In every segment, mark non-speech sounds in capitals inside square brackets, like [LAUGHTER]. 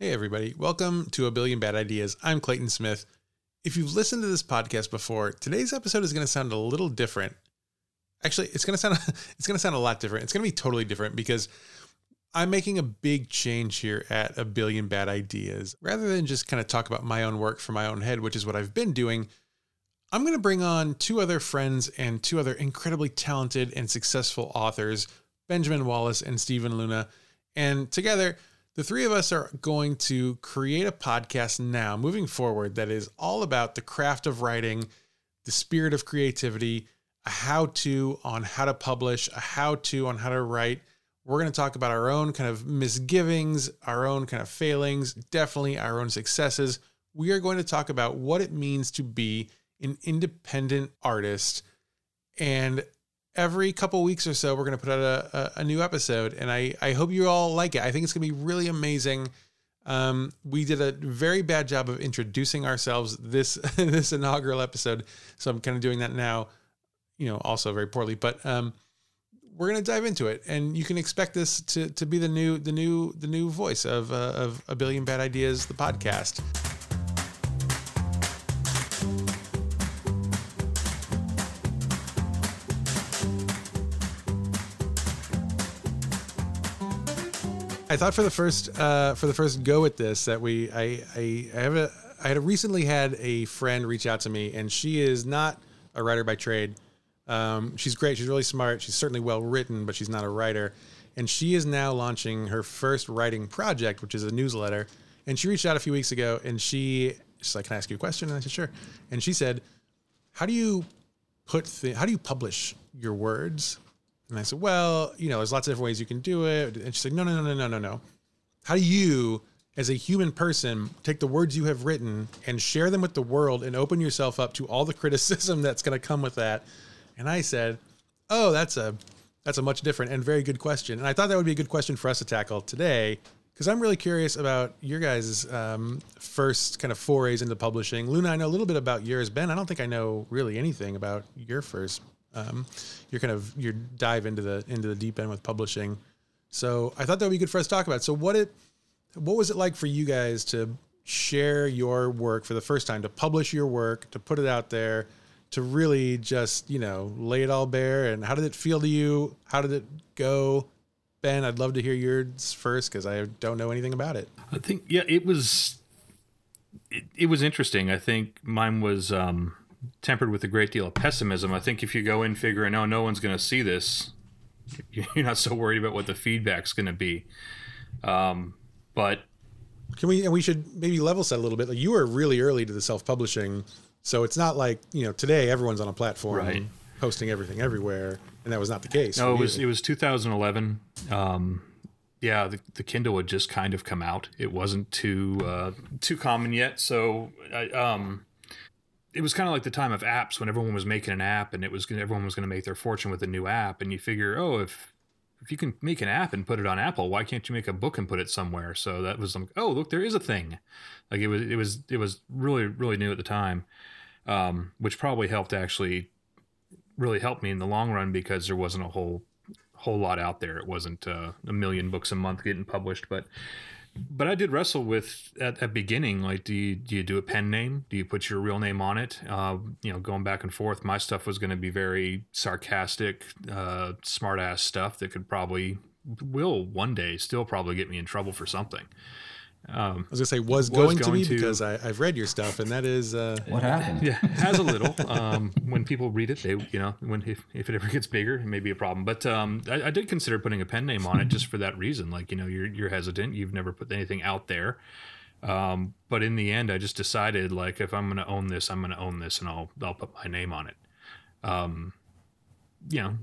Hey, everybody. Welcome to A Billion Bad Ideas. I'm Clayton Smith. If you've listened to this podcast before, today's episode is going to sound a little different. Actually, it's going to sound [LAUGHS] it's going to sound a lot different. It's going to be totally different because I'm making a big change here at A Billion Bad Ideas. Rather than just kind of talk about my own work from my own head, which is what I've been doing, I'm going to bring on two other friends and two other incredibly talented and successful authors, Benjamin Wallace and Stephen Luna. And together, the three of us are going to create a podcast now, moving forward, that is all about the craft of writing, the spirit of creativity, a how to on how to publish, a how to on how to write. We're going to talk about our own kind of misgivings, our own kind of failings, definitely our own successes. We are going to talk about what it means to be an independent artist and every couple weeks or so, we're going to put out a, a, a, new episode. And I, I hope you all like it. I think it's going to be really amazing. Um, we did a very bad job of introducing ourselves this [LAUGHS] this inaugural episode, so I'm kind of doing that now. You know, also very poorly, but um, we're gonna dive into it, and you can expect this to to be the new the new the new voice of uh, of a billion bad ideas, the podcast. I thought for the first uh, for the first go at this that we I, I I have a I had recently had a friend reach out to me and she is not a writer by trade. Um, she's great. She's really smart. She's certainly well written, but she's not a writer. And she is now launching her first writing project, which is a newsletter. And she reached out a few weeks ago and she she's like, "Can I ask you a question?" And I said, "Sure." And she said, "How do you put th- how do you publish your words and I said, well, you know, there's lots of different ways you can do it. And she said, no, no, no, no, no, no, no. How do you, as a human person, take the words you have written and share them with the world and open yourself up to all the criticism [LAUGHS] that's going to come with that? And I said, oh, that's a that's a much different and very good question. And I thought that would be a good question for us to tackle today because I'm really curious about your guys' um, first kind of forays into publishing. Luna, I know a little bit about yours. Ben, I don't think I know really anything about your first um, you're kind of your dive into the into the deep end with publishing. So I thought that would be good for us to talk about. So what it what was it like for you guys to share your work for the first time, to publish your work, to put it out there, to really just, you know, lay it all bare and how did it feel to you? How did it go? Ben, I'd love to hear yours first because I don't know anything about it. I think yeah, it was it, it was interesting. I think mine was um tempered with a great deal of pessimism. I think if you go in figuring, oh, no one's going to see this, [LAUGHS] you're not so worried about what the feedback's going to be. Um, but can we and we should maybe level set a little bit. Like you were really early to the self publishing, so it's not like you know today everyone's on a platform right. posting everything everywhere, and that was not the case. No, it was it was 2011. Um, yeah, the, the Kindle had just kind of come out. It wasn't too uh, too common yet, so I, um, it was kind of like the time of apps when everyone was making an app and it was everyone was going to make their fortune with a new app and you figure oh if if you can make an app and put it on Apple why can't you make a book and put it somewhere? So that was like oh look there is a thing. Like it was it was it was really really new at the time um, which probably helped actually really helped me in the long run because there wasn't a whole whole lot out there. It wasn't uh, a million books a month getting published but but I did wrestle with at, at beginning like do you do you do a pen name? Do you put your real name on it? Uh, you know going back and forth my stuff was going to be very sarcastic uh, smart ass stuff that could probably will one day still probably get me in trouble for something um, I was gonna say was, was going, going, to be to, because I, have read your stuff and that is uh, what happened. Yeah, has a little. [LAUGHS] Um, when people read it, they you know when if, if it ever gets bigger, it may be a problem. But um, I, I, did consider putting a pen name on it just for that reason. Like you know you're you're hesitant. You've never put anything out there. Um, but in the end, I just decided like if I'm going to own this, I'm going to own this, and I'll I'll put my name on it. Um, you know,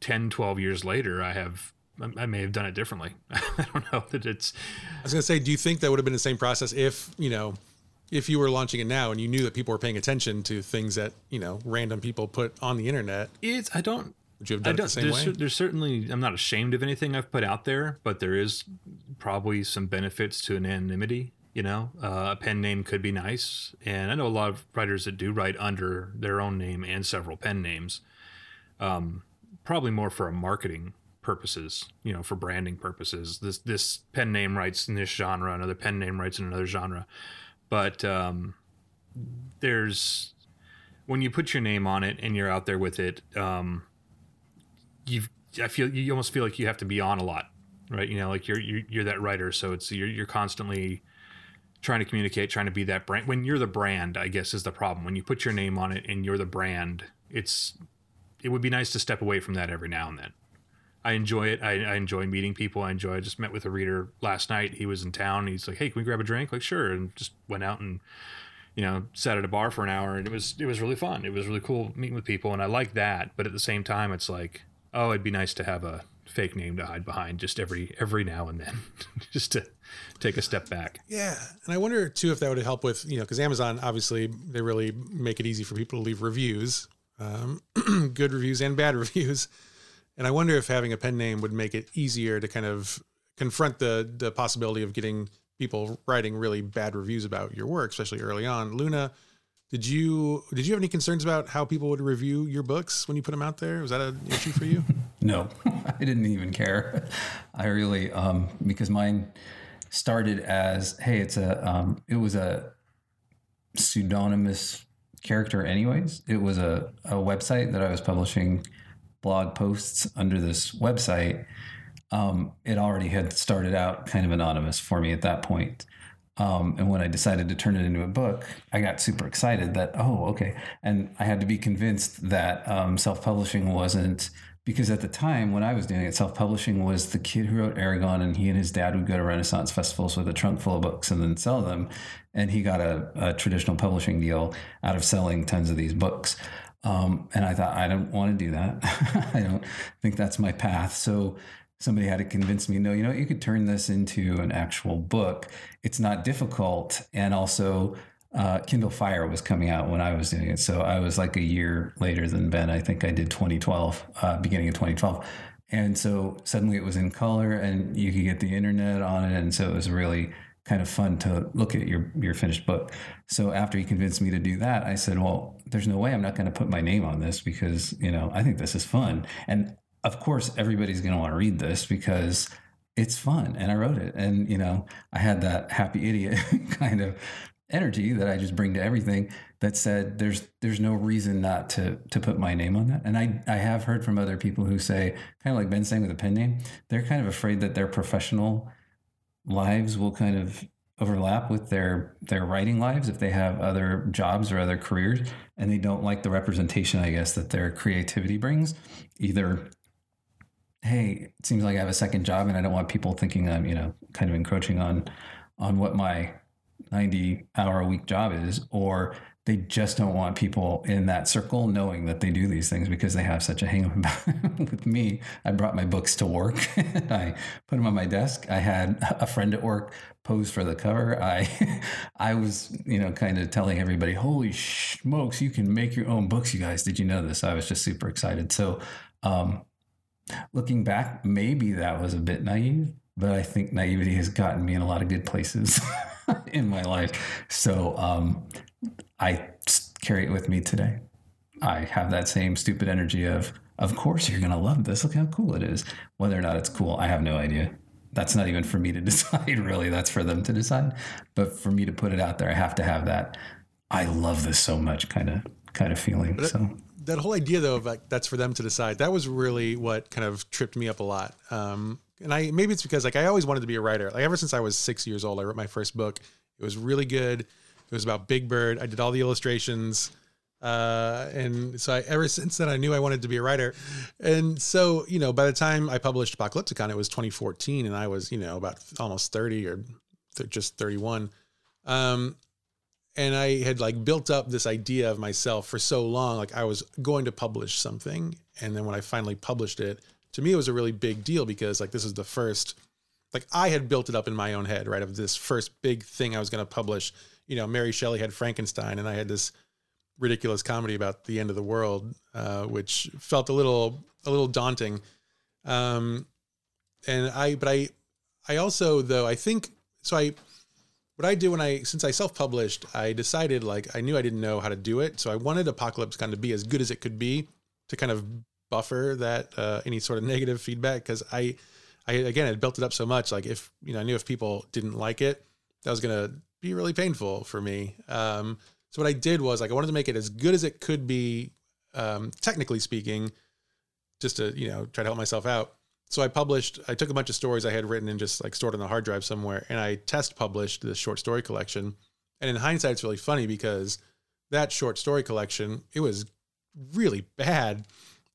10, 12 years later, I have I may have done it differently. [LAUGHS] I don't know that it's. I was going to say, do you think that would have been the same process if you know, if you were launching it now and you knew that people were paying attention to things that you know random people put on the internet? It's I don't. Would you have done it the same there's, way? There's certainly I'm not ashamed of anything I've put out there, but there is probably some benefits to an anonymity. You know, uh, a pen name could be nice, and I know a lot of writers that do write under their own name and several pen names. Um, probably more for a marketing purposes, you know, for branding purposes. This this pen name writes in this genre, another pen name writes in another genre. But um, there's when you put your name on it and you're out there with it, um, you've I feel you almost feel like you have to be on a lot, right? You know, like you're you're, you're that writer, so it's you're you're constantly trying to communicate, trying to be that brand. When you're the brand, I guess is the problem. When you put your name on it and you're the brand, it's it would be nice to step away from that every now and then. I enjoy it. I, I, enjoy meeting people. I enjoy. I just met with a reader last night. He was in town. He's like, "Hey, can we grab a drink?" Like, sure. And just went out and you know sat at a bar for an hour, and it was it was really fun. It was really cool meeting with people, and I like that. But at the same time, it's like, oh, it'd be nice to have a fake name to hide behind just every every now and then, [LAUGHS] just to take a step back. Yeah, and I wonder too if that would help with you know because Amazon obviously they really make it easy for people to leave reviews, um, [CLEARS THROAT] good reviews and bad [LAUGHS] reviews. And I wonder if having a pen name would make it easier to kind of confront the the possibility of getting people writing really bad reviews about your work, especially early on. Luna, did you did you have any concerns about how people would review your books when you put them out there? Was that an issue for you? [LAUGHS] no, [LAUGHS] I didn't even care. [LAUGHS] I really um, because mine started as hey, it's a um, it was a pseudonymous character anyways. It was a, a website that I was publishing blog posts under this website, um, it already had started out kind of anonymous for me at that point. Um, and when I decided to turn it into a book, I got super excited that, oh, okay. And I had to be convinced that um, self publishing wasn't, because at the time when I was doing it, self publishing was the kid who wrote Eragon and he and his dad would go to Renaissance festivals with a trunk full of books and then sell them. And he got a, a traditional publishing deal out of selling tons of these books. Um, and I thought, I don't want to do that. [LAUGHS] I don't think that's my path. So somebody had to convince me, no, you know, you could turn this into an actual book. It's not difficult. And also, uh, Kindle Fire was coming out when I was doing it. So I was like a year later than Ben. I think I did 2012, uh, beginning of 2012. And so suddenly it was in color and you could get the internet on it. And so it was really kind of fun to look at your your finished book. So after he convinced me to do that, I said, "Well, there's no way I'm not going to put my name on this because you know I think this is fun." And of course, everybody's going to want to read this because it's fun, and I wrote it, and you know I had that happy idiot [LAUGHS] kind of energy that I just bring to everything that said there's there's no reason not to to put my name on that. And I I have heard from other people who say kind of like Ben saying with a pen name, they're kind of afraid that their professional lives will kind of overlap with their their writing lives if they have other jobs or other careers and they don't like the representation i guess that their creativity brings. Either hey it seems like i have a second job and i don't want people thinking i'm you know kind of encroaching on on what my 90 hour a week job is or they just don't want people in that circle knowing that they do these things because they have such a hang up [LAUGHS] about it. with me. I brought my books to work. [LAUGHS] I put them on my desk. I had a friend at work pose for the cover. I [LAUGHS] I was, you know, kind of telling everybody, "Holy smokes, you can make your own books, you guys. Did you know this?" I was just super excited. So, um, looking back, maybe that was a bit naive, but I think naivety has gotten me in a lot of good places in my life. So, um, I carry it with me today. I have that same stupid energy of, of course you're going to love this. Look how cool it is. Whether or not it's cool, I have no idea. That's not even for me to [LAUGHS] decide, really. That's for them to decide. But for me to put it out there, I have to have that. I love this so much kind of kind of feeling. So that whole idea though of like that's for them to decide. That was really what kind of tripped me up a lot. Um, and I maybe it's because like I always wanted to be a writer. Like ever since I was six years old, I wrote my first book. It was really good it was about Big Bird. I did all the illustrations. Uh, and so I, ever since then, I knew I wanted to be a writer. And so, you know, by the time I published Apocalypticon, it was 2014 and I was, you know, about almost 30 or th- just 31. Um, and I had like built up this idea of myself for so long, like I was going to publish something. And then when I finally published it, to me, it was a really big deal because like this is the first, like I had built it up in my own head, right? Of this first big thing I was going to publish you know, Mary Shelley had Frankenstein, and I had this ridiculous comedy about the end of the world, uh, which felt a little a little daunting. Um, and I, but I, I also though I think so. I what I do when I since I self published, I decided like I knew I didn't know how to do it, so I wanted Apocalypticon to be as good as it could be to kind of buffer that uh, any sort of negative feedback because I, I again had built it up so much. Like if you know I knew if people didn't like it, that was gonna be really painful for me. Um, so what I did was like I wanted to make it as good as it could be, um, technically speaking, just to you know try to help myself out. So I published. I took a bunch of stories I had written and just like stored on the hard drive somewhere, and I test published the short story collection. And in hindsight, it's really funny because that short story collection it was really bad,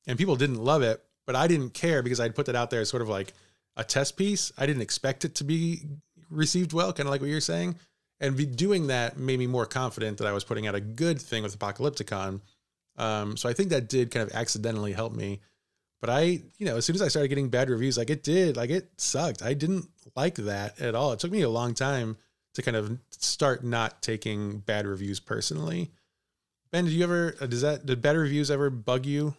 and people didn't love it. But I didn't care because I'd put that out there as sort of like a test piece. I didn't expect it to be received well, kind of like what you're saying. And doing that made me more confident that I was putting out a good thing with Apocalypticon. Um, so I think that did kind of accidentally help me. But I, you know, as soon as I started getting bad reviews, like it did, like it sucked. I didn't like that at all. It took me a long time to kind of start not taking bad reviews personally. Ben, did you ever, uh, does that, did bad reviews ever bug you?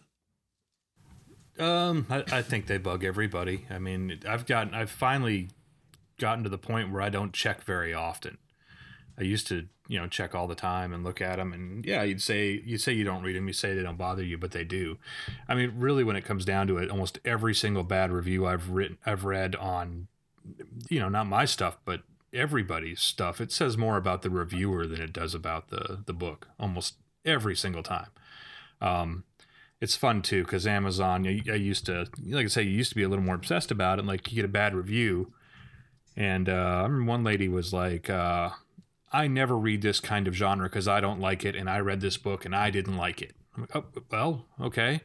Um, I, I think they bug everybody. I mean, I've gotten, I've finally gotten to the point where I don't check very often. I used to, you know, check all the time and look at them, and yeah, you'd say you say you don't read them, you say they don't bother you, but they do. I mean, really, when it comes down to it, almost every single bad review I've written, I've read on, you know, not my stuff, but everybody's stuff, it says more about the reviewer than it does about the the book. Almost every single time. Um, it's fun too because Amazon. I, I used to, like I say, you used to be a little more obsessed about it. And Like you get a bad review, and uh, I remember one lady was like, uh, "I never read this kind of genre because I don't like it, and I read this book and I didn't like it." I'm like, "Oh, well, okay."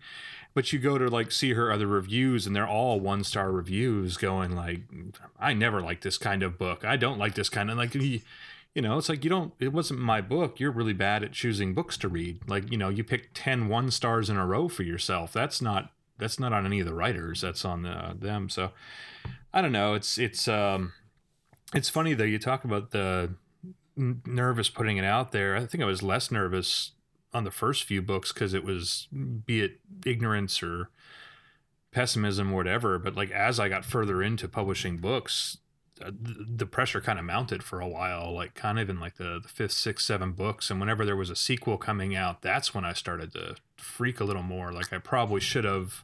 But you go to like see her other reviews, and they're all one star reviews, going like, "I never like this kind of book. I don't like this kind of like." You know, it's like you don't. It wasn't my book. You're really bad at choosing books to read. Like you know, you pick 10 one stars in a row for yourself. That's not that's not on any of the writers. That's on the, them. So I don't know. It's it's um it's funny though. You talk about the nervous putting it out there. I think I was less nervous on the first few books because it was be it ignorance or pessimism or whatever. But like as I got further into publishing books, uh, the, pressure kind of mounted for a while. Like kind of in like the, the fifth, sixth, seven books, and whenever there was a sequel coming out, that's when I started to freak a little more. Like I probably should have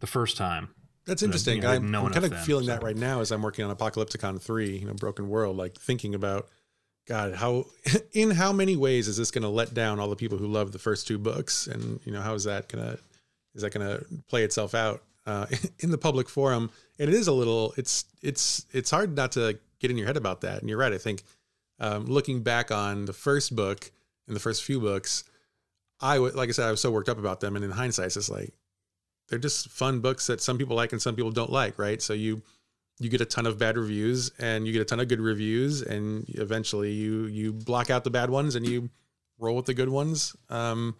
the first time. That's interesting. you know, I'm, know I'm kind of then, feeling so. that right now as I'm working on Apocalypticon 3, you know, Broken World, like thinking about, God, how, [LAUGHS] in how many ways is this going to let down all the people who love the first two books? And, you know, how is that going to, is that going to play itself out uh, [LAUGHS] in the public forum? And it is a little, it's, it's, it's hard not to get in your head about that. And you're right. I think um, looking back on the first book and the first few books, I would, like I said, I was so worked up about them. And in hindsight, it's like, they're just fun books that some people like and some people don't like, right? So you you get a ton of bad reviews and you get a ton of good reviews, and eventually you you block out the bad ones and you roll with the good ones. Um,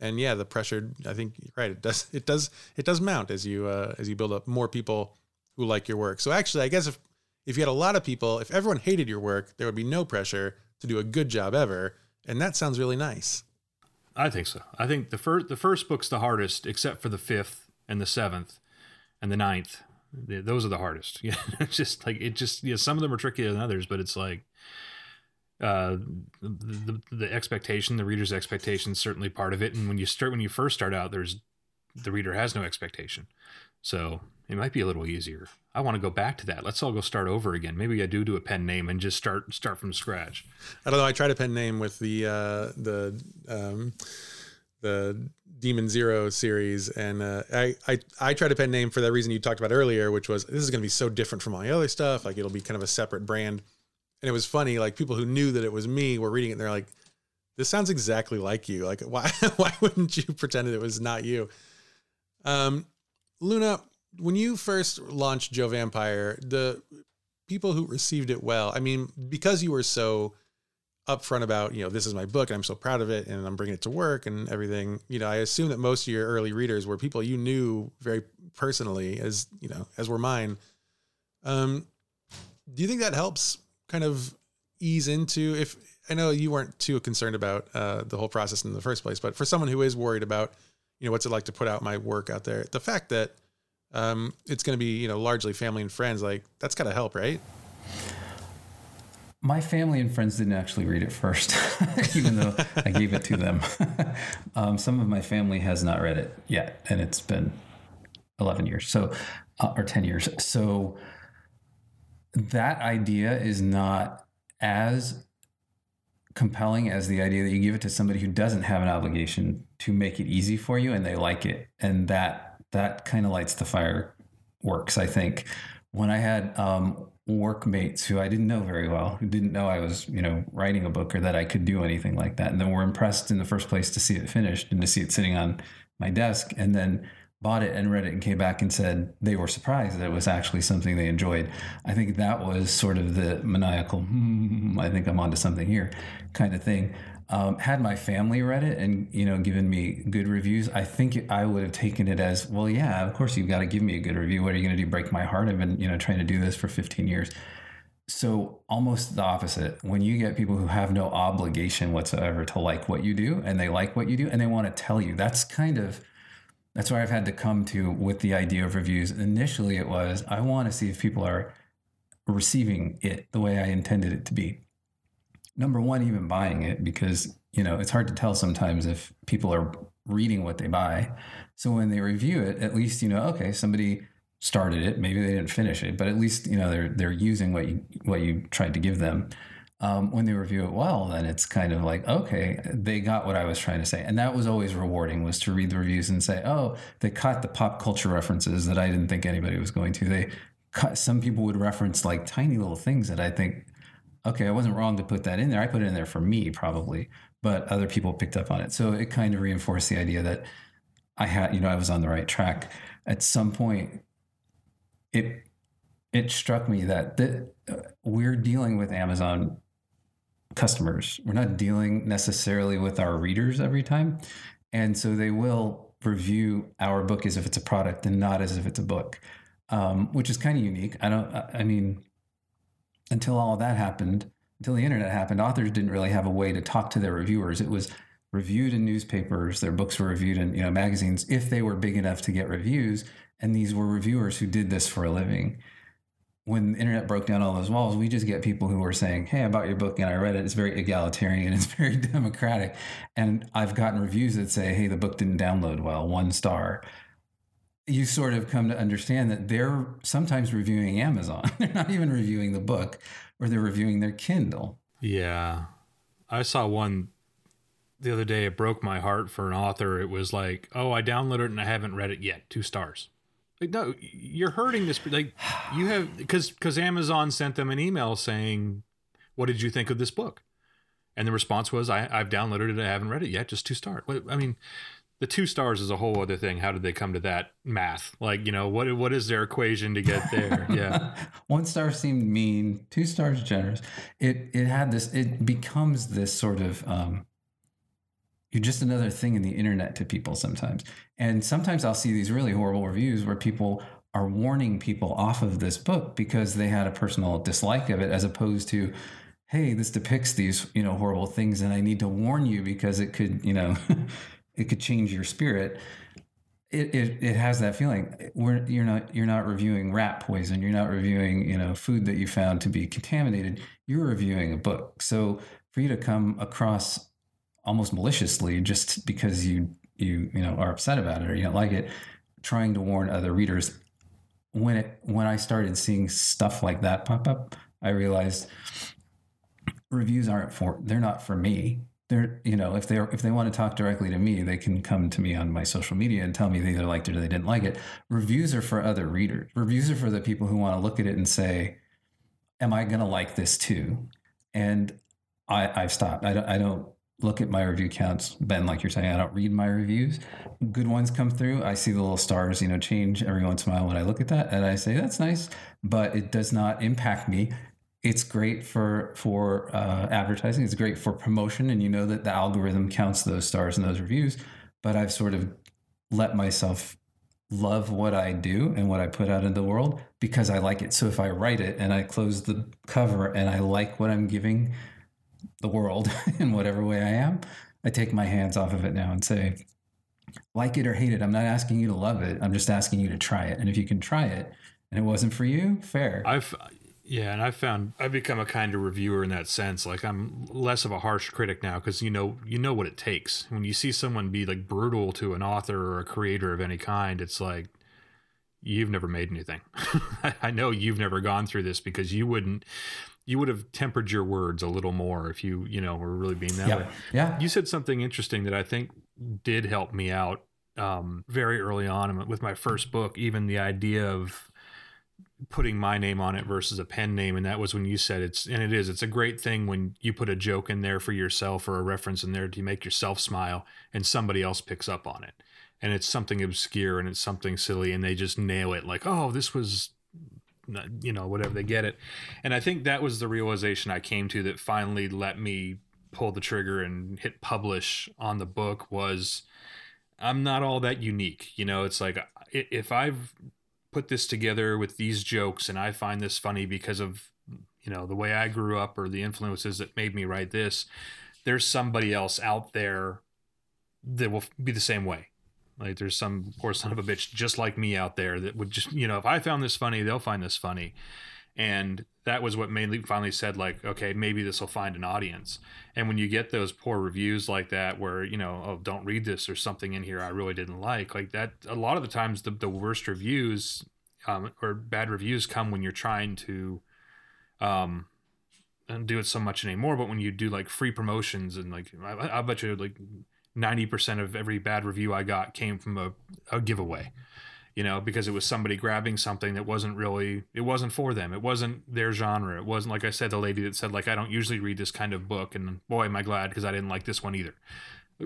and yeah, the pressure, I think, right? It does it does it does mount as you uh, as you build up more people who like your work. So actually, I guess if if you had a lot of people, if everyone hated your work, there would be no pressure to do a good job ever, and that sounds really nice. I think so. I think the first the first book's the hardest, except for the fifth and the seventh and the ninth. Those are the hardest. [LAUGHS] Yeah, just like it. Just yeah, some of them are trickier than others, but it's like uh, the, the the expectation, the reader's expectation, is certainly part of it. And when you start, when you first start out, there's the reader has no expectation, so it might be a little easier. I want to go back to that. Let's all go start over again. Maybe I do do a pen name and just start start from scratch. I don't know. I tried a pen name with the uh, the um, the Demon Zero series, and uh, I, I I tried a pen name for that reason you talked about earlier, which was this is going to be so different from all the other stuff. Like it'll be kind of a separate brand. And it was funny. Like people who knew that it was me were reading it, and they're like, "This sounds exactly like you. Like [LAUGHS] why why wouldn't you pretend it was not you?" Um, Luna, when you first launched Joe Vampire, the people who received it well, I mean, because you were so upfront about, you know, this is my book and I'm so proud of it and I'm bringing it to work and everything, you know, I assume that most of your early readers were people you knew very personally as, you know, as were mine. Um, do you think that helps kind of ease into if I know you weren't too concerned about uh, the whole process in the first place, but for someone who is worried about, you know, what's it like to put out my work out there, the fact that um, it's going to be, you know, largely family and friends, like that's got to help, right? My family and friends didn't actually read it first, [LAUGHS] even though I gave it to them. [LAUGHS] um, some of my family has not read it yet, and it's been 11 years, so uh, or 10 years. So that idea is not as compelling as the idea that you give it to somebody who doesn't have an obligation to make it easy for you and they like it and that that kind of lights the fireworks i think when i had um, workmates who i didn't know very well who didn't know i was you know writing a book or that i could do anything like that and then were impressed in the first place to see it finished and to see it sitting on my desk and then bought it and read it and came back and said they were surprised that it was actually something they enjoyed. I think that was sort of the maniacal, [LAUGHS] hmm, I think I'm onto something here kind of thing. Um, had my family read it and you know given me good reviews, I think I would have taken it as well. Yeah, of course you've got to give me a good review. What are you going to do? Break my heart? I've been you know trying to do this for 15 years. So almost the opposite. When you get people who have no obligation whatsoever to like what you do, and they like what you do, and they want to tell you, that's kind of that's where I've had to come to with the idea of reviews. Initially, it was I want to see if people are receiving it the way I intended it to be. Number one, even buying it, because you know it's hard to tell sometimes if people are reading what they buy. So when they review it, at least you know, okay, somebody started it. Maybe they didn't finish it, but at least you know they're they're using what you what you tried to give them um, when they review it well, then it's kind of like, okay, they got what I was trying to say. And that was always rewarding was to read the reviews and say, oh, they caught the pop culture references that I didn't think anybody was going to. They cut, some people would reference like tiny little things that I think, okay, I wasn't wrong to put that in there. I put it in there for me probably, but other people picked up on it. So it kind of reinforced the idea that I had, you know, I was on the right track. At some point, it it struck me that the, uh, we're dealing with Amazon customers. We're not dealing necessarily with our readers every time. And so they will review our book as if it's a product and not as if it's a book, um, which is kind of unique. I don't, I mean, until all that happened, until the internet happened, authors didn't really have a way to talk to their reviewers. It was reviewed in newspapers, their books were reviewed in you know magazines if they were big enough to get reviews, and these were reviewers who did this for a living when the internet broke down all those walls, we just get people who are saying, Hey, I bought your book and I read it. It's very egalitarian, [LAUGHS] it's very democratic. And I've gotten reviews that say, Hey, the book didn't download well, one star. You sort of come to understand that they're sometimes reviewing Amazon. [LAUGHS] they're not even reviewing the book or they're reviewing their Kindle. Yeah. I saw one the other day. It broke my heart for an author. It was like, Oh, I downloaded it and I haven't read it yet. Two stars. Like, no, you're hurting this. Like, you have because because Amazon sent them an email saying, "What did you think of this book?" And the response was, I, "I've downloaded it. I haven't read it yet. Just two stars." I mean, the two stars is a whole other thing. How did they come to that math? Like, you know, what what is their equation to get there? [LAUGHS] Yeah, one star seemed mean. Two stars generous. It it had this. It becomes this sort of. Um, you're just another thing in the internet to people sometimes. And sometimes I'll see these really horrible reviews where people are warning people off of this book because they had a personal dislike of it as opposed to hey this depicts these you know horrible things and i need to warn you because it could you know [LAUGHS] it could change your spirit. It, it, it has that feeling. We're, you're not you're not reviewing rat poison. You're not reviewing you know food that you found to be contaminated. You're reviewing a book. So for you to come across almost maliciously just because you you you know are upset about it or you don't like it trying to warn other readers when it when i started seeing stuff like that pop up i realized reviews aren't for they're not for me they're you know if they if they want to talk directly to me they can come to me on my social media and tell me they either liked it or they didn't like it reviews are for other readers reviews are for the people who want to look at it and say am i going to like this too and I, I've stopped. I don't, I don't look at my review counts. Ben, like you're saying, I don't read my reviews. Good ones come through. I see the little stars, you know, change every once in a while when I look at that, and I say that's nice, but it does not impact me. It's great for for uh, advertising. It's great for promotion, and you know that the algorithm counts those stars and those reviews. But I've sort of let myself love what I do and what I put out in the world because I like it. So if I write it and I close the cover and I like what I'm giving the world [LAUGHS] in whatever way I am, I take my hands off of it now and say, like it or hate it. I'm not asking you to love it. I'm just asking you to try it. And if you can try it and it wasn't for you, fair. I've Yeah, and I found I've become a kind of reviewer in that sense. Like I'm less of a harsh critic now because you know you know what it takes. When you see someone be like brutal to an author or a creator of any kind, it's like you've never made anything. [LAUGHS] I know you've never gone through this because you wouldn't you would have tempered your words a little more if you you know were really being that Yeah. way. Yeah. You said something interesting that I think did help me out um, very early on with my first book. Even the idea of putting my name on it versus a pen name, and that was when you said it's and it is. It's a great thing when you put a joke in there for yourself or a reference in there to make yourself smile, and somebody else picks up on it, and it's something obscure and it's something silly, and they just nail it like, oh, this was you know whatever they get it and i think that was the realization i came to that finally let me pull the trigger and hit publish on the book was i'm not all that unique you know it's like if i've put this together with these jokes and i find this funny because of you know the way i grew up or the influences that made me write this there's somebody else out there that will be the same way like there's some poor son of a bitch just like me out there that would just you know if I found this funny, they'll find this funny. And that was what mainly finally said like, okay, maybe this will find an audience. And when you get those poor reviews like that where, you know, oh, don't read this or something in here I really didn't like, like that a lot of the times the, the worst reviews um, or bad reviews come when you're trying to um and do it so much anymore, but when you do like free promotions and like I, I bet you like 90% of every bad review I got came from a, a giveaway, you know, because it was somebody grabbing something that wasn't really, it wasn't for them. It wasn't their genre. It wasn't, like I said, the lady that said, like, I don't usually read this kind of book. And boy, am I glad because I didn't like this one either.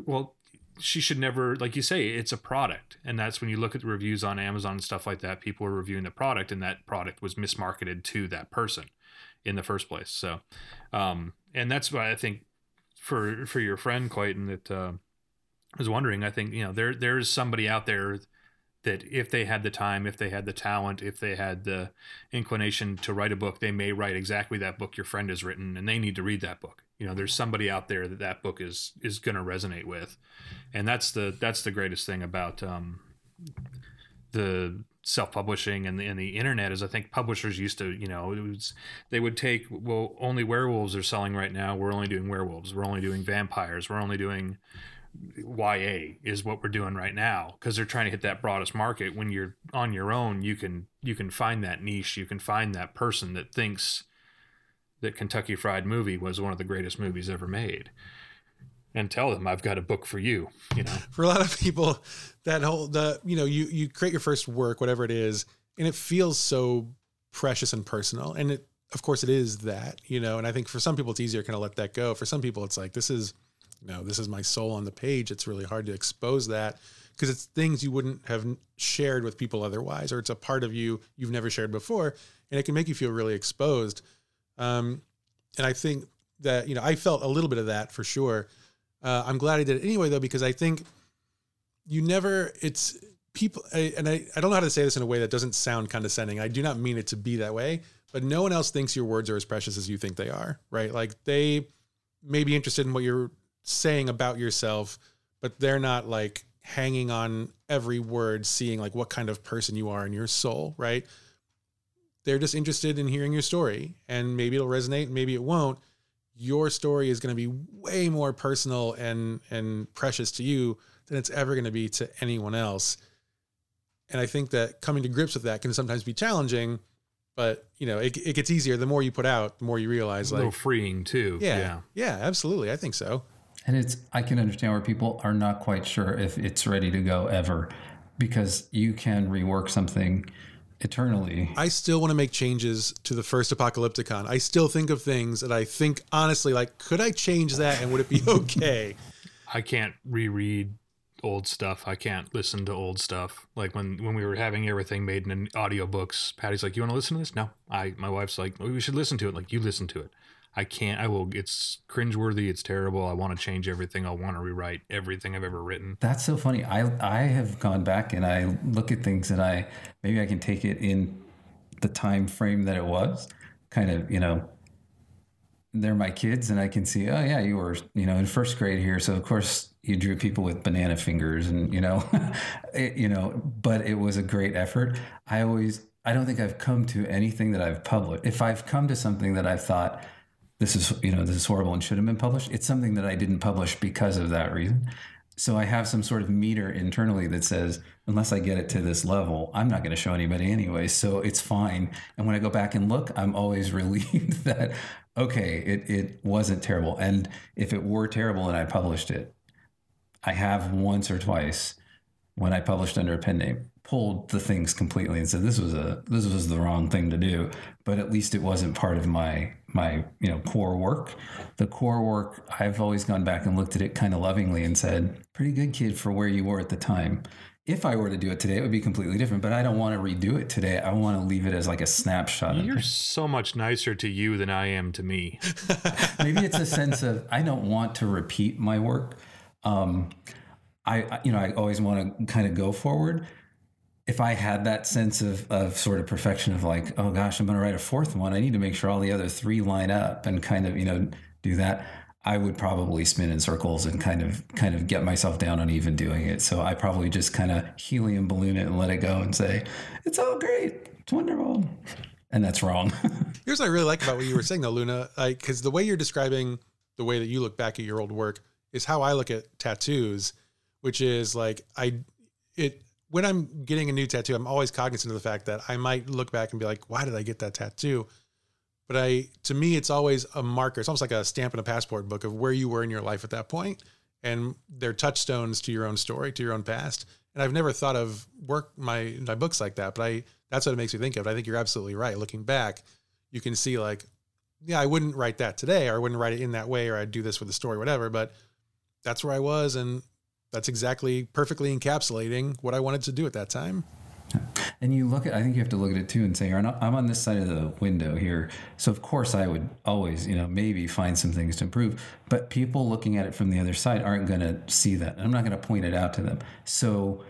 Well, she should never, like you say, it's a product. And that's when you look at the reviews on Amazon and stuff like that, people are reviewing the product and that product was mismarketed to that person in the first place. So, um, and that's why I think for, for your friend Clayton that, uh, was wondering, I think, you know, there there's somebody out there that if they had the time, if they had the talent, if they had the inclination to write a book, they may write exactly that book your friend has written and they need to read that book. You know, there's somebody out there that that book is is going to resonate with. And that's the that's the greatest thing about um the self-publishing and the, and the internet is I think publishers used to, you know, it was they would take well only werewolves are selling right now. We're only doing werewolves. We're only doing vampires. We're only doing YA is what we're doing right now because they're trying to hit that broadest market. When you're on your own, you can you can find that niche. You can find that person that thinks that Kentucky Fried Movie was one of the greatest movies ever made, and tell them I've got a book for you. You know, for a lot of people that whole the you know you you create your first work whatever it is and it feels so precious and personal and it of course it is that you know and i think for some people it's easier to kind of let that go for some people it's like this is know this is my soul on the page it's really hard to expose that because it's things you wouldn't have shared with people otherwise or it's a part of you you've never shared before and it can make you feel really exposed. Um, and i think that you know i felt a little bit of that for sure. Uh, i'm glad i did it anyway though because i think you never it's people and I, I don't know how to say this in a way that doesn't sound condescending i do not mean it to be that way but no one else thinks your words are as precious as you think they are right? Like they may be interested in what you're saying about yourself but they're not like hanging on every word seeing like what kind of person you are in your soul right they're just interested in hearing your story and maybe it'll resonate maybe it won't your story is going to be way more personal and and precious to you than it's ever going to be to anyone else. And I think that coming to grips with that can sometimes be challenging, but you know, it, it gets easier the more you put out, the more you realize a little like, freeing too. yeah, yeah. yeah, absolutely. I think so. And it's I can understand where people are not quite sure if it's ready to go ever because you can rework something eternally. I still want to make changes to the first Apocalypticon. I still think of things that I think honestly, like, could I change that and would it be [LAUGHS] okay? I can't reread old stuff. I can't listen to old stuff. Like when when we were having everything made in audiobooks, Patty's like, "You want to listen to this?" No. I my wife's like, oh, "We should listen to it." Like, "You listen to it." I can't. I will. It's cringeworthy. It's terrible. I want to change everything. I want to rewrite everything I've ever written. That's so funny. I I have gone back and I look at things and I maybe I can take it in the time frame that it was. Kind of, you know, they're my kids and I can see, oh yeah, you were, you know, in first grade here. So of course you drew people with banana fingers and, you know, [LAUGHS] it, you know, but it was a great effort. I always I don't think I've come to anything that I've published. If I've come to something that I've thought this is, you know, this is horrible and should have been published, it's something that I didn't publish because of that reason. So I have some sort of meter internally that says, unless I get it to this level, I'm not going to show anybody anyway. So it's fine. And when I go back and look, I'm always [LAUGHS] relieved that, okay, it, it wasn't terrible. And if it were terrible and I published it, I have once or twice when I published under a pen name pulled the things completely and said this was a this was the wrong thing to do but at least it wasn't part of my my you know core work. The core work i've always gone back and looked at it kind of lovingly and said pretty good kid for where you were at the time. If i were to do it today it would be completely different but i don't want to redo it today. I want to leave it as like a snapshot. You're so much nicer to you than i am to me. [LAUGHS] Maybe it's a sense of i don't want to repeat my work. Um, I, you know, I always want to kind of go forward, if I had that sense of, of sort of perfection of like, oh gosh, I'm going to write a fourth one, I need to make sure all the other three line up and kind of, you know, do that. I would probably spin in circles and kind of kind of get myself down on even doing it. So I probably just kind of helium balloon it and let it go and say, it's all great. It's wonderful. And that's wrong. [LAUGHS] Here's what I really like about what you were saying though, Luna. Like, cause the way you're describing the way that you look back at your old work is how I look at tattoos, which is like, I, it, when I'm getting a new tattoo, I'm always cognizant of the fact that I might look back and be like, why did I get that tattoo? But I, to me, it's always a marker. It's almost like a stamp in a passport book of where you were in your life at that point, and they're touchstones to your own story, to your own past. And I've never thought of work my my books like that, but I that's what it makes me think of. I think you're absolutely right. Looking back, you can see like, yeah, I wouldn't write that today, or I wouldn't write it in that way, or I'd do this with the story, whatever. But that's where I was, and that's exactly perfectly encapsulating what I wanted to do at that time. And you look at, I think you have to look at it too and say, I'm on this side of the window here. So, of course, I would always, you know, maybe find some things to improve. But people looking at it from the other side aren't going to see that. I'm not going to point it out to them. So,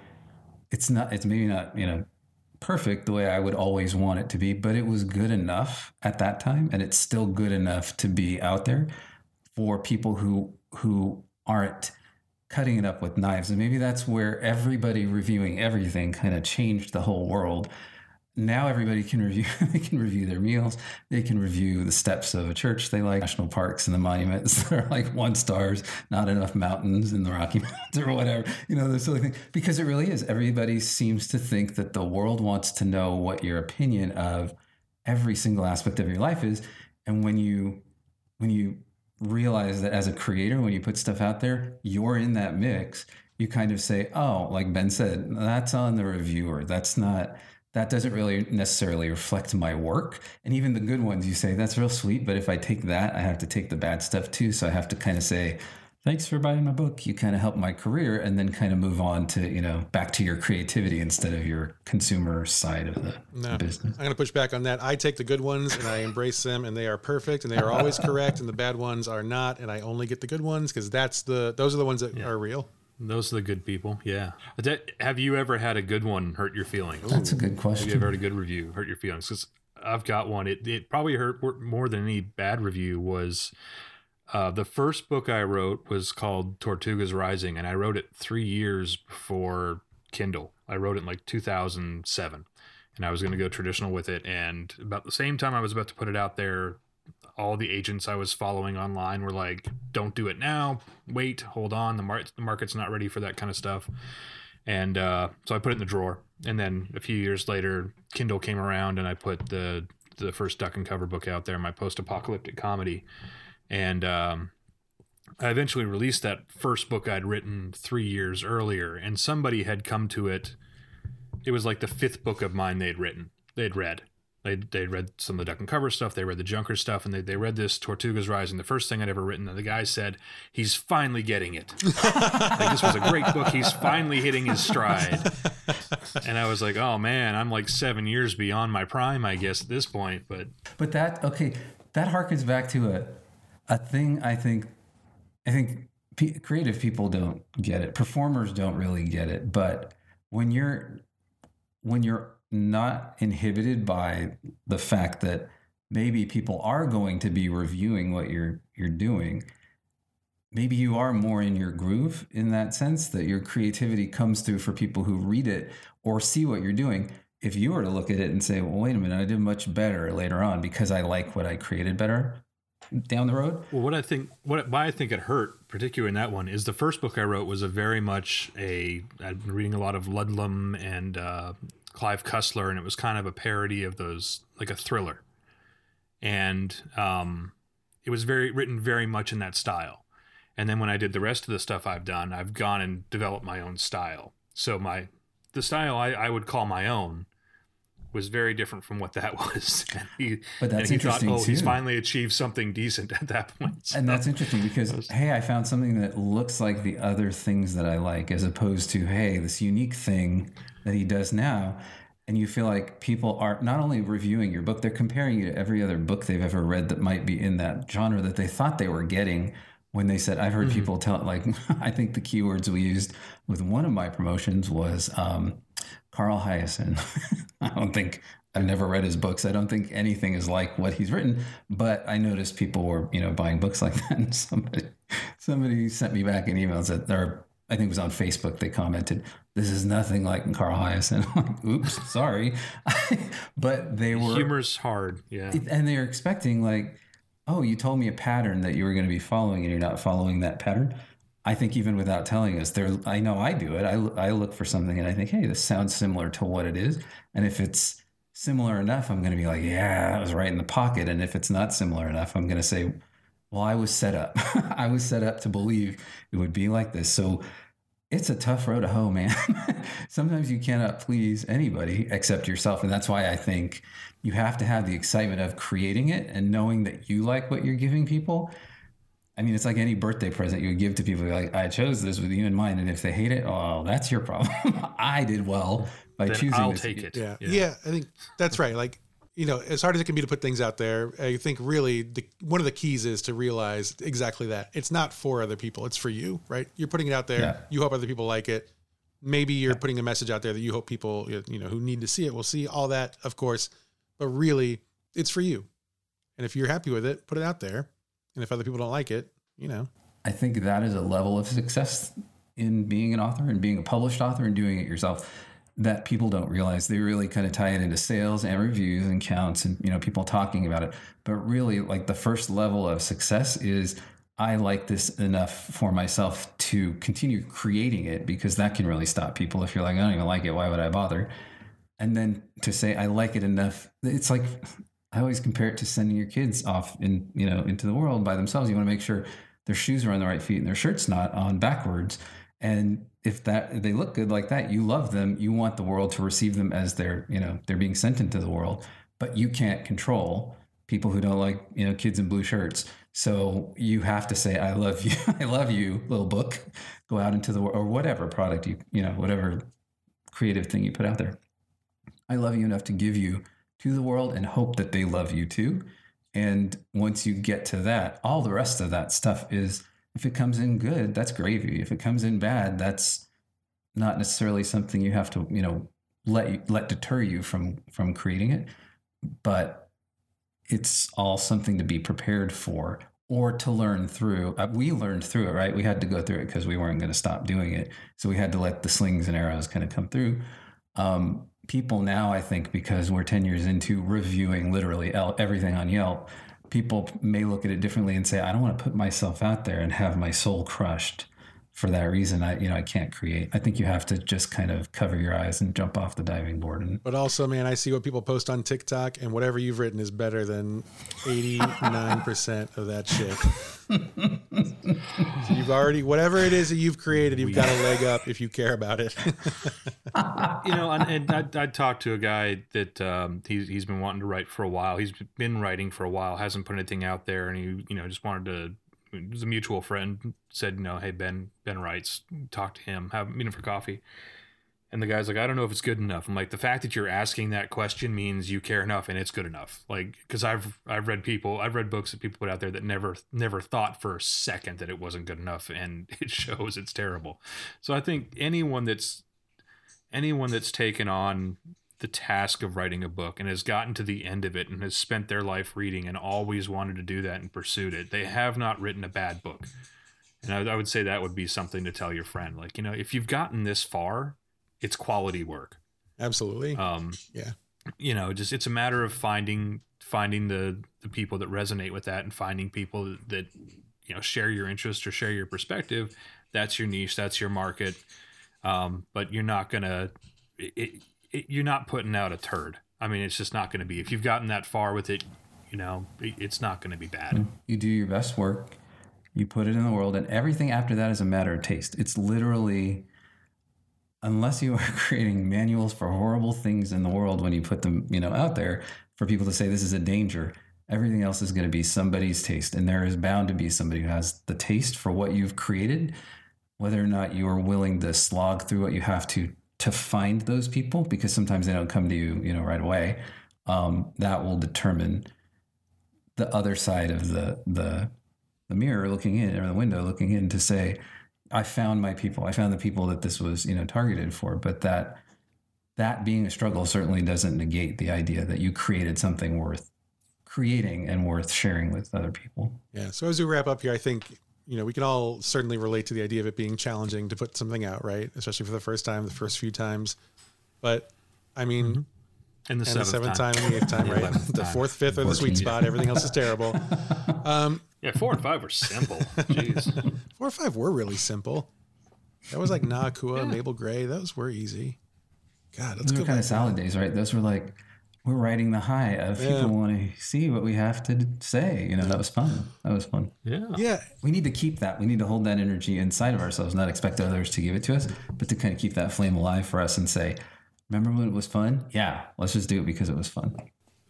it's not, it's maybe not, you know, perfect the way I would always want it to be, but it was good enough at that time. And it's still good enough to be out there for people who, who aren't cutting it up with knives. And maybe that's where everybody reviewing everything kind of changed the whole world. Now everybody can review [LAUGHS] they can review their meals, they can review the steps of a church they like, national parks and the monuments [LAUGHS] that are like one stars, not enough mountains in the Rocky Mountains or whatever. You know, those sort of things. Because it really is. Everybody seems to think that the world wants to know what your opinion of every single aspect of your life is. And when you when you realize that as a creator, when you put stuff out there, you're in that mix. You kind of say, oh, like Ben said, that's on the reviewer. That's not, that doesn't really necessarily reflect my work. And even the good ones, you say, that's real sweet. But if I take that, I have to take the bad stuff too. So I have to kind of say, thanks for buying my book. You kind of helped my career and then kind of move on to, you know, back to your creativity instead of your consumer side of the, no, business. I'm going to push back on that. I take the good ones and I embrace them and they are perfect and they are always [LAUGHS] correct and the bad ones are not. And I only get the good ones because that's the, those are the ones that yeah. are real. Those are the good people. Yeah. Have you ever had a good one hurt your feelings? That's a good question. Have you ever had a good review hurt your feelings? Because I've got one. It, it probably hurt more than any bad review was uh, the first book I wrote was called Tortugas Rising, and I wrote it three years before Kindle. I wrote it in like 2007, and I was going to go traditional with it. And about the same time I was about to put it out there, all the agents I was following online were like, "Don't do it now. Wait, hold on. The, mar- the market's not ready for that kind of stuff." And uh, so I put it in the drawer. And then a few years later, Kindle came around, and I put the the first duck and cover book out there, my post-apocalyptic comedy and um, I eventually released that first book I'd written three years earlier, and somebody had come to it. It was like the fifth book of mine they'd written, they'd read. They'd, they'd read some of the duck and cover stuff, they read the junker stuff, and they, they read this Tortugas Rising, the first thing I'd ever written. And the guy said, He's finally getting it. [LAUGHS] like, this was a great book. He's finally hitting his stride. And I was like, Oh man, I'm like seven years beyond my prime, I guess, at this point. But, but that, okay, that harkens back to a, a thing I think I think p- creative people don't get it. Performers don't really get it. But when you're when you're not inhibited by the fact that maybe people are going to be reviewing what you're you're doing, maybe you are more in your groove in that sense that your creativity comes through for people who read it or see what you're doing. if you were to look at it and say, well, wait a minute, I did much better later on because I like what I created better down the road. Well, what I think, what why I think it hurt, particularly in that one, is the first book I wrote was a very much a. I've been reading a lot of Ludlum and uh, Clive Cussler, and it was kind of a parody of those, like a thriller, and um, it was very written very much in that style. And then when I did the rest of the stuff I've done, I've gone and developed my own style. So my the style I, I would call my own was very different from what that [LAUGHS] was. And he, But that's he interesting, thought, oh, he's finally achieved something decent at that point. And that's interesting because hey, I found something that looks like the other things that I like, as opposed to hey, this unique thing that he does now. And you feel like people are not only reviewing your book, they're comparing you to every other book they've ever read that might be in that genre that they thought they were getting when they said, I've heard people tell like [LAUGHS] I think the keywords we used with one of my promotions was um, Carl Hiaasen. [LAUGHS] I don't think I've never read his books. I don't think anything is like what he's written, but I noticed people were, you know, buying books like [LAUGHS] that. And somebody, somebody sent me back an email that, or I think it was on Facebook. They commented, "This is nothing like Carl Hiaasen." [LAUGHS] I'm like, "Oops, sorry," but they were humor's hard. Yeah. and they're expecting like oh you told me a pattern that you were going to be following and you're not following that pattern i think even without telling us there i know i do it I, I look for something and i think hey this sounds similar to what it is and if it's similar enough i'm going to be like yeah that was right in the pocket and if it's not similar enough i'm going to say well i was set up [LAUGHS] i was set up to believe it would be like this so it's a tough road to hoe, man. [LAUGHS] Sometimes you cannot please anybody except yourself. And that's why I think you have to have the excitement of creating it and knowing that you like what you're giving people. I mean, it's like any birthday present you would give to people. You're like, I chose this with you in mind. And if they hate it, oh, that's your problem. [LAUGHS] I did well by Then choosing I'll this. take it. Yeah. yeah. I think that's right. Like, you know, as hard as it can be to put things out there, I think really the, one of the keys is to realize exactly that. It's not for other people, it's for you, right? You're putting it out there. Yeah. You hope other people like it. Maybe you're putting a message out there that you hope people, you know, who need to see it will see all that, of course. But really, it's for you. And if you're happy with it, put it out there. And if other people don't like it, you know, I think that is a level of success in being an author and being a published author and doing it yourself that people don't realize. They really kind of tie it into sales and reviews and counts and you know people talking about it. But really, like the first level of success is I like this enough for myself to continue creating it because that can really stop people. If you're like, I don't even like it, why would I bother? And then to say I like it enough, it's like I always compare it to sending your kids off in you know into the world by themselves. You want to make sure their shoes are on the right feet and their shirt's not on backwards. And if that if they look good like that, you love them. You want the world to receive them as they're you know they're being sent into the world, but you can't control people who don't like you know kids in blue shirts. So you have to say I love you. [LAUGHS] I love you, little book. Go out into the world or whatever product you you know whatever creative thing you put out there. I love you enough to give you to the world and hope that they love you too. And once you get to that, all the rest of that stuff is if it comes in good, that's gravy. If it comes in bad, that's not necessarily something you have to, you know, let you, let deter you from from creating it, but it's all something to be prepared for or to learn through. Uh, we learned through it, right? We had to go through it because we weren't going to stop doing it. So we had to let the slings and arrows kind of come through. Um, people now, I think, because we're 10 years into reviewing literally everything on Yelp, people may look at it differently and say, I don't want to put myself out there and have my soul crushed for that reason. I, you know, I can't create. I think you have to just kind of cover your eyes and jump off the diving board. And But also, man, I see what people post on TikTok, and whatever you've written is better than 89% of that shit. [LAUGHS] So you've already, whatever it is that you've created, you've got a [LAUGHS] leg up if you care about it. you know, and, and I, [LAUGHS] I talked to a guy that um, he's he's been wanting to write for a while. He's been writing for a while, hasn't put anything out there, and he you know just wanted to. It was a mutual friend said, you know, hey Ben Ben writes, talk to him, have meet him for coffee. And the guy's like, I don't know if it's good enough. I'm like, the fact that you're asking that question means you care enough and it's good enough. Like, because I've I've read people, I've read books that people put out there that never never thought for a second that it wasn't good enough, and [LAUGHS] it shows it's terrible. So I think anyone that's anyone that's taken on the task of writing a book and has gotten to the end of it and has spent their life reading and always wanted to do that and pursued it, they have not written a bad book. And I, I would say that would be something to tell your friend. Like, you know, if you've gotten this far, it's quality work. Absolutely. Um, yeah. you know, just it's a matter of finding finding the the people that resonate with that and finding people that, that you know share your interest or share your perspective. That's your niche. That's your market. Um, but you're not gonna it, it, you're not putting out a turd. I mean, it's just not going to be. If you've gotten that far with it, you know, it, it's not going to be bad. You do your best work, you put it in the world, and everything after that is a matter of taste. It's literally, unless you are [LAUGHS] creating manuals for horrible things in the world when you put them, you know, out there for people to say this is a danger. Everything else is going to be somebody's taste, and there is bound to be somebody who has the taste for what you've created. Whether or not you are willing to slog through what you have to to find those people because sometimes they don't come to you, you know, right away. Um, that will determine the other side of the the the mirror looking in or the window looking in to say, I found my people. I found the people that this was, you know, targeted for. But that that being a struggle certainly doesn't negate the idea that you created something worth creating and worth sharing with other people. Yeah. So as we wrap up here, I think you know, we can all certainly relate to the idea of it being challenging to put something out, right? Especially for the first time, the first few times. But I mean, mm-hmm. and the, and seventh, the seventh time. time. and the eighth time, [LAUGHS] right? the time. fourth, fifth are the sweet spot. Everything else is terrible. [LAUGHS] Um, yeah, four and five were simple. Jeez. Four and five were really simple. That was like Nakua, yeah. Mabel Gray. Those were easy. God, that's Those were kind of salad days, right? Those were like we're riding the high of yeah. people want to see what we have to say. You know, that was fun. That was fun. Yeah. Yeah. We need to keep that. We need to hold that energy inside of ourselves, not expect others to give it to us, but to kind of keep that flame alive for us and say, remember when it was fun? Yeah. Let's just do it because it was fun.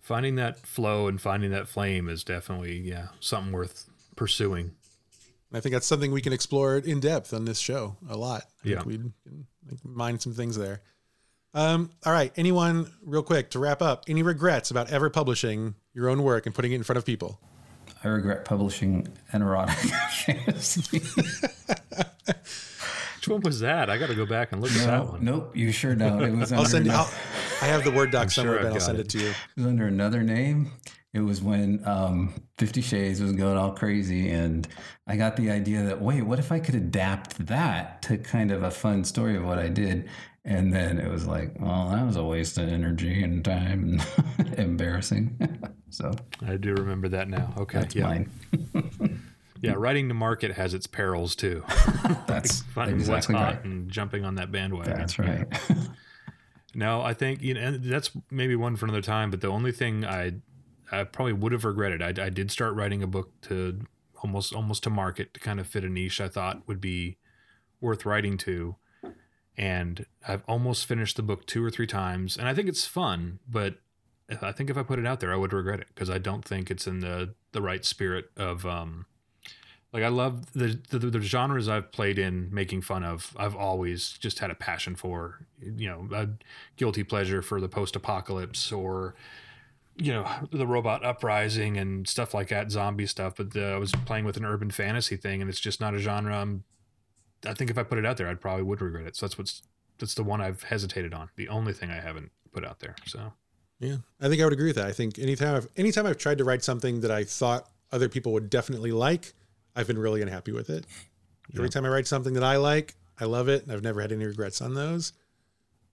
Finding that flow and finding that flame is definitely, yeah, something worth pursuing. I think that's something we can explore in depth on this show a lot. I yeah. we can mine some things there. Um, all right. Anyone, real quick, to wrap up, any regrets about ever publishing your own work and putting it in front of people? I regret publishing an erotic [LAUGHS] fantasy. [LAUGHS] Which one was that? I got to go back and look no, at that one. Nope, you sure don't. It was. I'll send. I'll, I have the word doc somewhere, sure but I'll send it. it. to you. It was under another name. It was when um, Fifty Shades was going all crazy, and I got the idea that wait, what if I could adapt that to kind of a fun story of what I did? And then it was like, well, that was a waste of energy and time and [LAUGHS] embarrassing. [LAUGHS] so I do remember that now. Okay. That's yeah. mine. [LAUGHS] yeah. Writing to market has its perils too. That's like finding exactly what's hot right. and jumping on that bandwagon. That's right. no, I think, you know, and that's maybe one for another time, but the only thing I, I probably would have regretted, I, I did start writing a book to almost, almost to market to kind of fit a niche I thought would be worth writing to and I've almost finished the book two or three times, and I think it's fun. But I think if I put it out there, I would regret it because I don't think it's in the the right spirit of um, like I love the, the, the genres I've played in making fun of. I've always just had a passion for, you know, a guilty pleasure for the post apocalypse or you know the robot uprising and stuff like that, zombie stuff. But the, I was playing with an urban fantasy thing, and it's just not a genre I'm I think if I put it out there, I'd probably would regret it. So that's what's that's the one I've hesitated on. The only thing I haven't put out there. So yeah, I think I would agree with that. I think anytime I've anytime I've tried to write something that I thought other people would definitely like, I've been really unhappy with it. Yeah. Every time I write something that I like, I love it, and I've never had any regrets on those.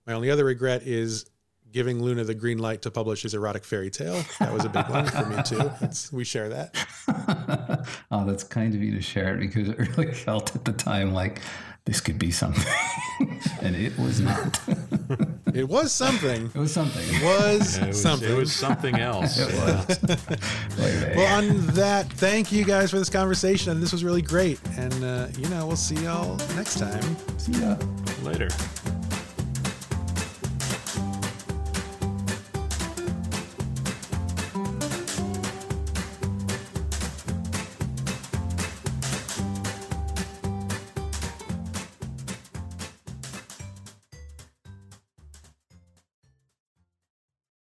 My only other regret is giving Luna the green light to publish his erotic fairy tale. That was a big one for me too. It's, we share that. [LAUGHS] oh, that's kind of you to share it because it really [LAUGHS] felt at the time like this could be something, [LAUGHS] and it was not. it was something. It was something. It was, it was something. It was something else. it was. well, on that, thank you guys for this conversation. This was really great, and uh, you know we'll see y'all next time. See ya later.